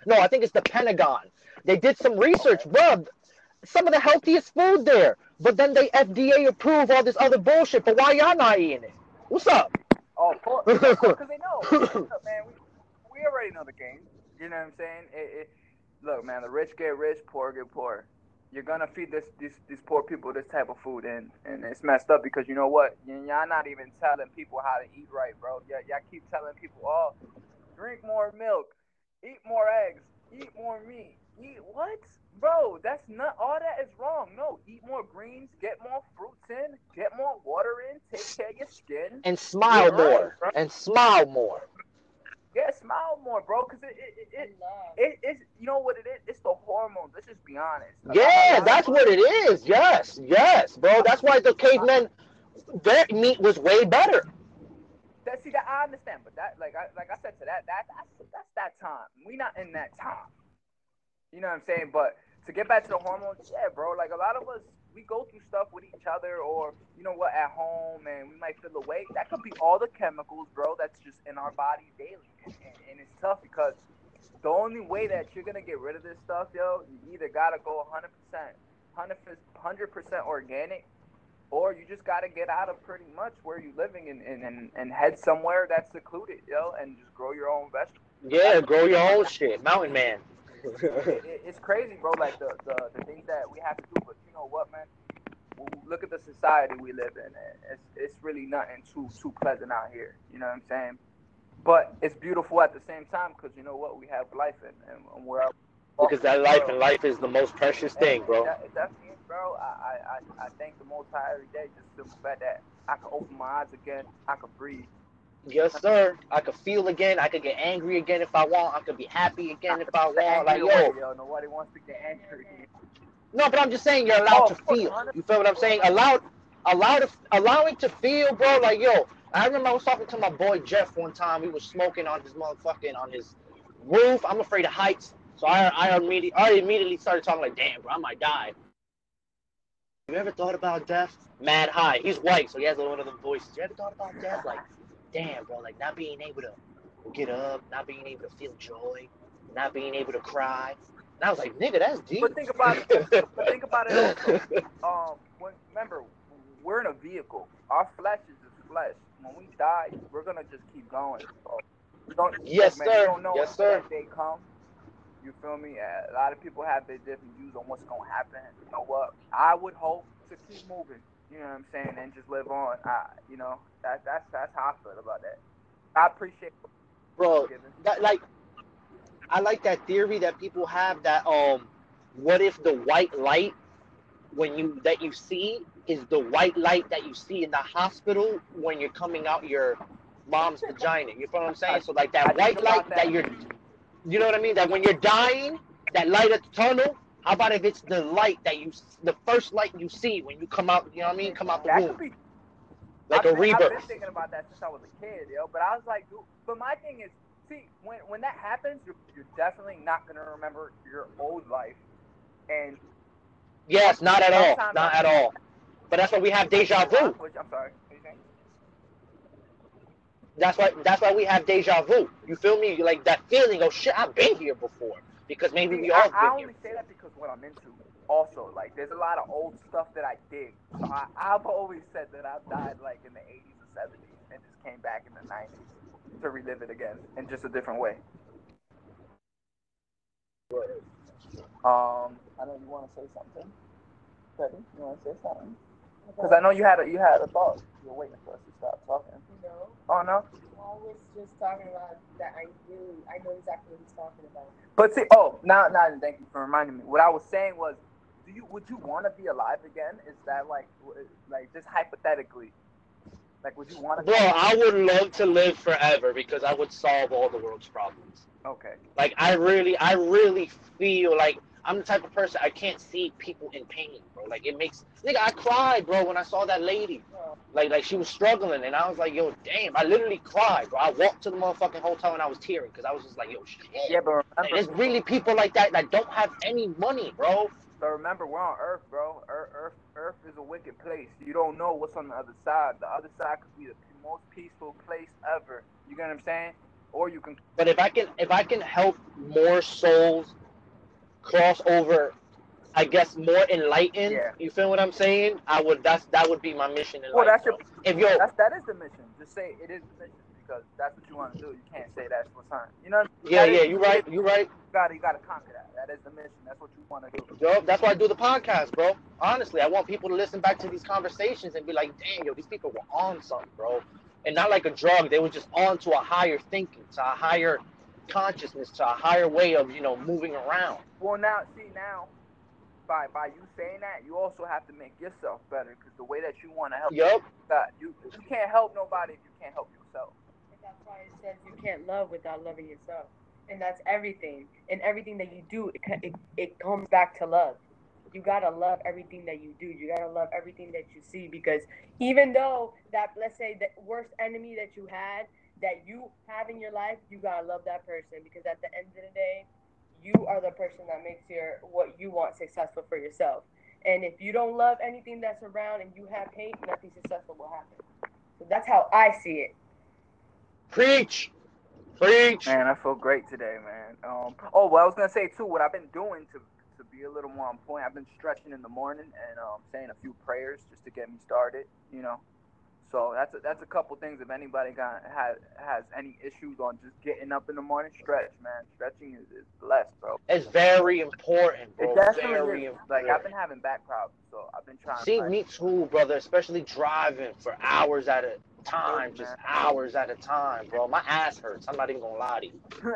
Speaker 3: no, I think it's the Pentagon. They did some research, bro. Some of the healthiest food there, but then they FDA approve all this other bullshit. But why y'all not eating it? What's up?
Speaker 2: Oh, because they know, up, man. We, we already know the game. You know what I'm saying? It, it, look, man, the rich get rich, poor get poor you're gonna feed this these these poor people this type of food, and and it's messed up because you know what? Y'all not even telling people how to eat right, bro. Y'all, y'all keep telling people, oh, drink more milk, eat more eggs, eat more meat, eat what? Bro, that's not all that is wrong. No, eat more greens, get more fruits in, get more water in, take care of your skin,
Speaker 3: and smile more, right, and smile more.
Speaker 2: Yeah, smile more, bro. Cause it it, it, it, it's you know what it is. It's the hormones. Let's just be honest.
Speaker 3: Yeah, that's what it is. Yes, yes, bro. That's why the cavemen, their meat was way better.
Speaker 2: That see that I understand, but that like I like I said to that that that's that's that time. We not in that time. You know what I'm saying? But to get back to the hormones, yeah, bro. Like a lot of us we go through stuff with each other or you know what at home and we might feel away that could be all the chemicals bro that's just in our body daily and, and, and, it's tough because the only way that you're gonna get rid of this stuff yo you either gotta go 100% 100% organic or you just gotta get out of pretty much where you're living and, and, and, and head somewhere that's secluded yo and just grow your own vegetables
Speaker 3: yeah grow your own shit mountain man
Speaker 2: it, it, it's crazy, bro. Like the, the the things that we have to do, but know what, man? Look at the society we live in. It's it's really nothing too too pleasant out here. You know what I'm saying? But it's beautiful at the same time because you know what? We have life and, and we're out.
Speaker 3: Because that life and life is the most precious thing, bro.
Speaker 2: That, bro. I, I, I thank the Most High every day just the fact that I can open my eyes again, I can breathe,
Speaker 3: Yes, sir. I could feel again. I could get angry again if I want. I could be happy again if I want. Like yo,
Speaker 2: yo, nobody wants to get angry.
Speaker 3: No, but I'm just saying you're allowed oh, to feel. You feel what I'm saying? Allowed, allowed, allowing to feel, bro. Like yo, I remember I was talking to my boy Jeff one time. He was smoking on his motherfucking on his roof. I'm afraid of heights, so I I immediately I immediately started talking like, damn, bro, I might die. You ever thought about death? Mad high. He's white, so he has one of them voices. You ever thought about death? Like damn, bro, like not being able to get up, not being able to feel joy, not being able to cry. And I was like, nigga, that's deep.
Speaker 2: But think about it. but think about it also. Um, remember, we're in a vehicle. Our flesh is just flesh. When we die, we're gonna just keep going. So
Speaker 3: don't, yes, man, sir.
Speaker 2: don't know
Speaker 3: yes, sir.
Speaker 2: They come. You feel me? A lot of people have their different views on what's gonna happen. You know what? I would hope to keep moving. You know what I'm saying? And just live on. I, you know, that's that's that's how I feel about that. I appreciate.
Speaker 3: Bro, that like, I like that theory that people have that um, what if the white light when you that you see is the white light that you see in the hospital when you're coming out your mom's vagina. You feel what I'm saying? So like that white light that. that you're, you know what I mean? That when you're dying, that light at the tunnel how about if it's the light that you, the first light you see when you come out? You know what I mean? Come out the womb. Be, like
Speaker 2: I've
Speaker 3: a rebirth.
Speaker 2: I've been thinking about that since I was a kid, yo. But I was like, dude, but my thing is, see, when when that happens, you're, you're definitely not gonna remember your old life, and
Speaker 3: Yes, not at all, not at all. But that's why we have deja vu.
Speaker 2: I'm sorry.
Speaker 3: That's why that's why we have deja vu. You feel me? Like that feeling of shit. I've been here before because maybe
Speaker 2: See,
Speaker 3: we all
Speaker 2: I,
Speaker 3: been
Speaker 2: I only
Speaker 3: here.
Speaker 2: say that because what I'm into. Also, like there's a lot of old stuff that I dig. So I, I've always said that I've died like in the 80s or 70s and just came back in the 90s to relive it again in just a different way. Um, I know you want to say something. Betty, you want to say something? Because I know you had a you had a thought. You were waiting for us to stop talking.
Speaker 1: No,
Speaker 2: Oh no.
Speaker 1: I was just talking about that. I really, I know exactly what he's talking about.
Speaker 2: But see, oh, now, now, thank you for reminding me. What I was saying was, do you would you want to be alive again? Is that like, like just hypothetically, like would you want to?
Speaker 3: Bro, I would love to live forever because I would solve all the world's problems.
Speaker 2: Okay.
Speaker 3: Like I really, I really feel like I'm the type of person I can't see people in pain, bro. Like it makes nigga, I cried, bro, when I saw that lady. Like like she was struggling and I was like, yo, damn, I literally cried, bro. I walked to the motherfucking hotel and I was tearing because I was just like, yo, shit.
Speaker 2: Yeah, but
Speaker 3: Like, there's really people like that that don't have any money, bro.
Speaker 2: but remember, we're on Earth, bro. Earth, Earth, Earth is a wicked place. You don't know what's on the other side. The other side could be the most peaceful place ever. You get what I'm saying? Or you can.
Speaker 3: But if I can if I can help more souls cross over, I guess more enlightened.
Speaker 2: Yeah.
Speaker 3: You feel what I'm saying? I would that's that would be my mission in
Speaker 2: Well,
Speaker 3: life.
Speaker 2: that's your.
Speaker 3: If yo
Speaker 2: That's that is the mission. Just say it is the mission because that's what you want to do. You can't say that's what's on. You know.
Speaker 3: yeah
Speaker 2: that
Speaker 3: yeah
Speaker 2: is-
Speaker 3: you right you right.
Speaker 2: You gotta you gotta conquer that. That is the mission. That's what you want to do.
Speaker 3: Yo, that's why I do the podcast, bro. Honestly, I want people to listen back to these conversations and be like, damn, yo, these people were on something, bro. And not like a drug. They were just on to a higher thinking, to a higher consciousness, to a higher way of, you know, moving around.
Speaker 2: Well, now see now, by by you saying that, you also have to make yourself better because the way that you want to help,
Speaker 3: Yup.
Speaker 2: that you you can't help nobody if you can't help yourself.
Speaker 1: Why it says you can't love without loving yourself. And that's everything. And everything that you do, it, it, it comes back to love. You gotta love everything that you do. You gotta love everything that you see because even though that, let's say, the worst enemy that you had, that you have in your life, you gotta love that person because at the end of the day, you are the person that makes your what you want successful for yourself. And if you don't love anything that's around and you have hate, nothing successful will happen. So that's how I see it.
Speaker 3: Preach. Preach.
Speaker 2: Man, I feel great today, man. Um, oh, well, I was gonna say too, what I've been doing to to be a little more on point. I've been stretching in the morning and um, saying a few prayers just to get me started. You know, so that's a, that's a couple things. If anybody got has has any issues on just getting up in the morning, stretch, man. Stretching is, is blessed, bro.
Speaker 3: It's very important, bro.
Speaker 2: It definitely
Speaker 3: very
Speaker 2: is.
Speaker 3: important.
Speaker 2: Like I've been having back problems, so I've been trying.
Speaker 3: See,
Speaker 2: to, like,
Speaker 3: me too, brother. Especially driving for hours at a time, just hours at a time, bro. My ass hurts. I'm not even gonna lie to you.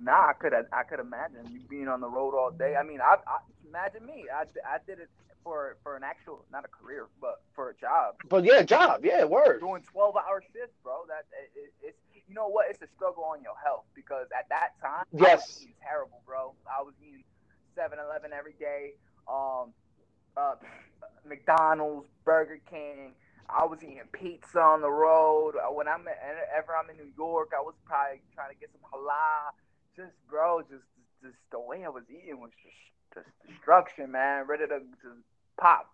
Speaker 2: nah, I could I could imagine you being on the road all day. I mean, I, I imagine me. I, I did it for for an actual not a career, but for a job.
Speaker 3: But yeah, job, yeah, word.
Speaker 2: Doing twelve hour shifts, bro. That it, it, it's you know what? It's a struggle on your health because at that time,
Speaker 3: Yes.
Speaker 2: terrible, bro. I was eating 7-Eleven every day. Um, uh, McDonald's, Burger King. I was eating pizza on the road. Uh, When I'm ever I'm in New York, I was probably trying to get some halal. Just bro, just just the way I was eating was just just destruction, man. Ready to just pop.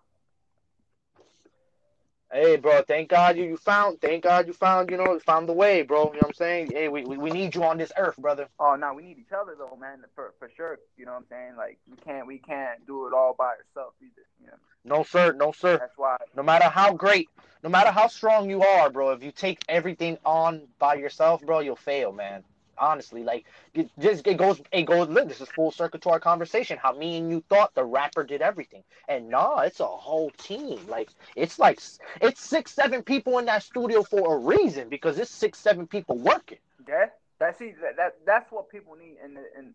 Speaker 3: Hey, bro, thank God you, you found, thank God you found, you know, found the way, bro. You know what I'm saying? Hey, we, we, we need you on this earth, brother.
Speaker 2: Oh no, we need each other though, man, for for sure. You know what I'm saying? Like we can't we can't do it all by ourselves either. You know,
Speaker 3: No, sir, no, sir.
Speaker 2: that's why.
Speaker 3: No matter how great, no matter how strong you are, bro, if you take everything on by yourself, bro, you'll fail, man. Honestly, like it just it goes it goes look, this is full circle to our conversation. How me and you thought the rapper did everything. And nah, it's a whole team. Like it's like it's six, seven people in that studio for a reason because it's six, seven people working.
Speaker 2: Yeah, that see that, that that's what people need, and and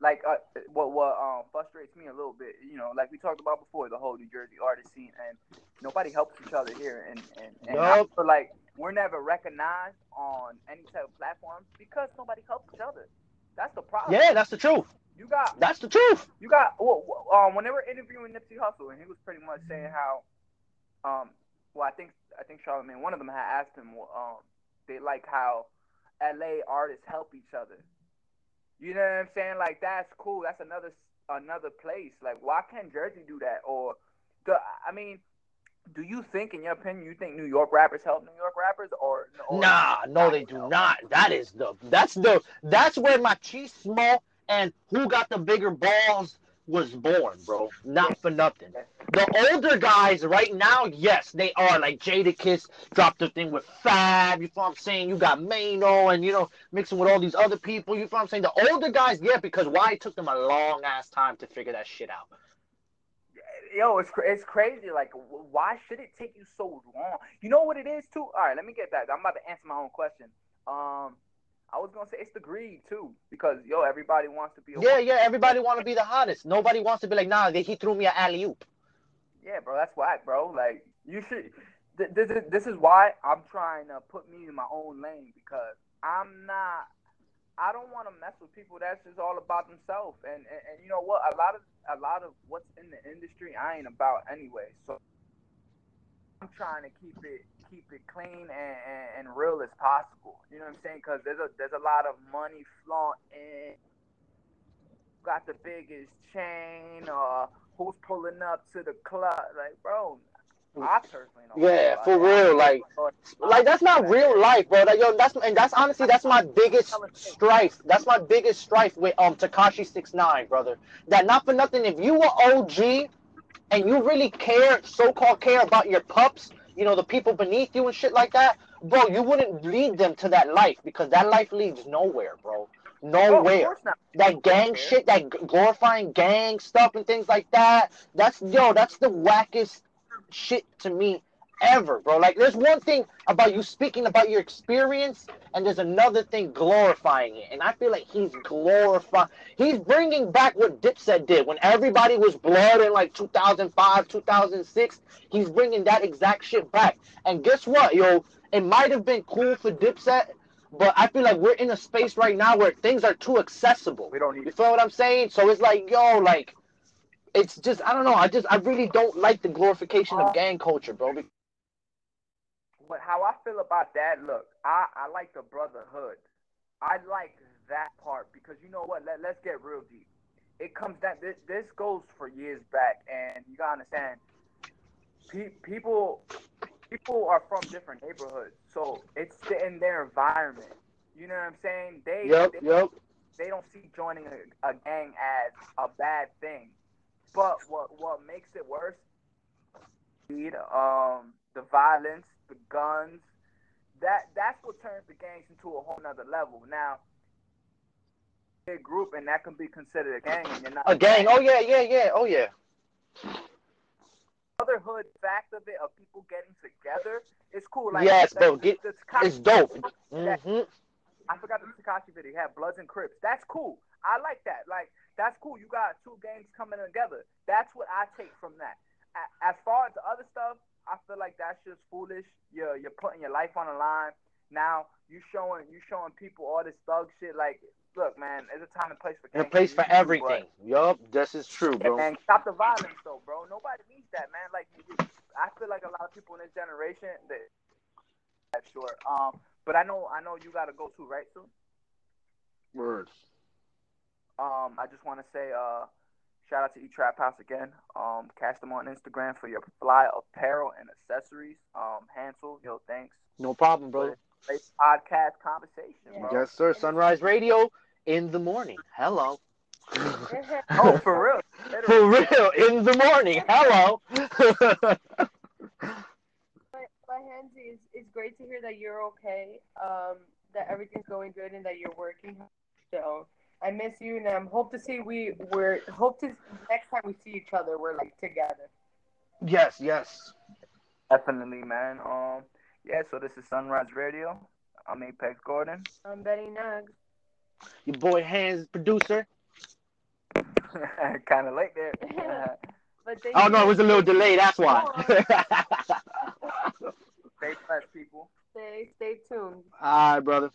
Speaker 2: like uh, what what um frustrates me a little bit, you know, like we talked about before, the whole New Jersey artist scene, and nobody helps each other here, and and, and I feel like we're never recognized on any type of platform because nobody helps each other. That's the problem.
Speaker 3: Yeah, that's the truth.
Speaker 2: you got
Speaker 3: That's the truth.
Speaker 2: you got well, um when they were interviewing Nipsey Hussle, and he was pretty much saying how um well I think I think Charlamagne one of them had asked him um they like how L.A. artists help each other. You know what I'm saying? Like that's cool. That's another another place. Like why can't Jersey do that? Or the I mean, do you think, in your opinion, you think New York rappers help New York rappers, or, or
Speaker 3: nah? No, they do not. That is the that's the that's where my cheese Machismo and who got the bigger balls was born, bro. Not for nothing. The older guys right now, yes, they are. Like Jadakiss dropped the thing with Fab. You know what I'm saying? You got Mano and you know mixing with all these other people. You know what I'm saying? The older guys, yeah, because why it took them a long ass time to figure that shit out.
Speaker 2: Yo, it's it's crazy. Like, why should it take you so long? You know what it is too. All right, let me get that. I'm about to answer my own question. Um, I was gonna say it's the greed too, because yo, everybody wants to be.
Speaker 3: yeah, yeah, everybody want to be the hottest. Nobody wants to be like, nah, he threw me an alley oop.
Speaker 2: Yeah, bro, that's whack, bro. Like you should. This is this is why I'm trying to put me in my own lane because I'm not. I don't want to mess with people that's just all about themselves. And, and and you know what? A lot of a lot of what's in the industry, I ain't about anyway. So I'm trying to keep it keep it clean and, and, and real as possible. You know what I'm saying? Because there's a there's a lot of money flaunting. Got the biggest chain, or who's pulling up to the club? Like, bro, I personally don't.
Speaker 3: Yeah, for real, like, like that's not real life, bro. Like, yo, that's and that's honestly that's my biggest strife. That's my biggest strife with um Tekashi Six Nine, brother. That not for nothing. If you were OG and you really care, so-called care about your pups, you know, the people beneath you and shit like that, bro, you wouldn't lead them to that life because that life leads nowhere, bro. Nowhere. Oh, that gang shit, that glorifying gang stuff and things like that. That's yo, that's the wackest shit to me ever, bro. Like, there's one thing about you speaking about your experience, and there's another thing glorifying it. And I feel like he's glorifying. He's bringing back what Dipset did when everybody was blood in like 2005, 2006. He's bringing that exact shit back. And guess what, yo? It might have been cool for Dipset, but I feel like we're in a space right now where things are too accessible.
Speaker 2: We don't need.
Speaker 3: You feel what I'm saying? So it's like, yo, like it's just I don't know. I just I really don't like the glorification of gang culture, bro.
Speaker 2: But how I feel about that, look, I, I like the brotherhood. I like that part because you know what? Let, let's get real deep. It comes down. This, this goes for years back, and you gotta understand. Pe- people people are from different neighborhoods, so it's in their environment. You know what I'm saying? They
Speaker 3: yep,
Speaker 2: they,
Speaker 3: yep.
Speaker 2: they don't see joining a, a gang as a bad thing. But what what makes it worse? Um, the violence, the guns. That that's what turns the gangs into a whole nother level. Now, a group and that can be considered a gang, and not
Speaker 3: a gang. Oh yeah, yeah, yeah. Oh yeah.
Speaker 2: Brotherhood fact of it of people getting together it's cool. Like
Speaker 3: yes, bro, get, it's dope.
Speaker 2: Mm-hmm. I forgot the Tekashi video. He had Bloods and Crips. That's cool. I like that. Like that's cool. You got two games coming together. That's what I take from that. As far as the other stuff, I feel like that's just foolish. You're you're putting your life on the line. Now you showing you showing people all this thug shit. Like, look, man, there's a time and place for.
Speaker 3: a place for everything. Yup, this is true, bro.
Speaker 2: And stop the violence, though, bro. Nobody needs that, man. Like, I feel like a lot of people in this generation that. That's short. Um, but I know I know you got to go too, right, soon.
Speaker 3: Words.
Speaker 2: Um, I just want to say, uh, shout out to E Trap House again. Um, catch them on Instagram for your fly apparel and accessories. Um, Hansel, yo, thanks.
Speaker 3: No problem, bro.
Speaker 2: Great podcast conversation, bro.
Speaker 3: Yes, sir. Sunrise Radio in the morning. Hello.
Speaker 2: oh, for real.
Speaker 3: For real, in the morning. Hello.
Speaker 1: my, my Hansie, it's, it's great to hear that you're okay, um, that everything's going good, and that you're working. So I miss you, and I'm hope to see we we're hope to next time we see each other, we're like together.
Speaker 3: Yes, yes,
Speaker 2: definitely, man. Um, yeah. So this is Sunrise Radio. I'm Apex Gordon.
Speaker 1: I'm Betty Nuggs.
Speaker 3: Your boy Hands producer.
Speaker 2: kind of late there.
Speaker 3: but oh no, it was a little delay. That's why.
Speaker 2: stay fresh, people.
Speaker 1: Stay, stay tuned.
Speaker 3: All right, brother.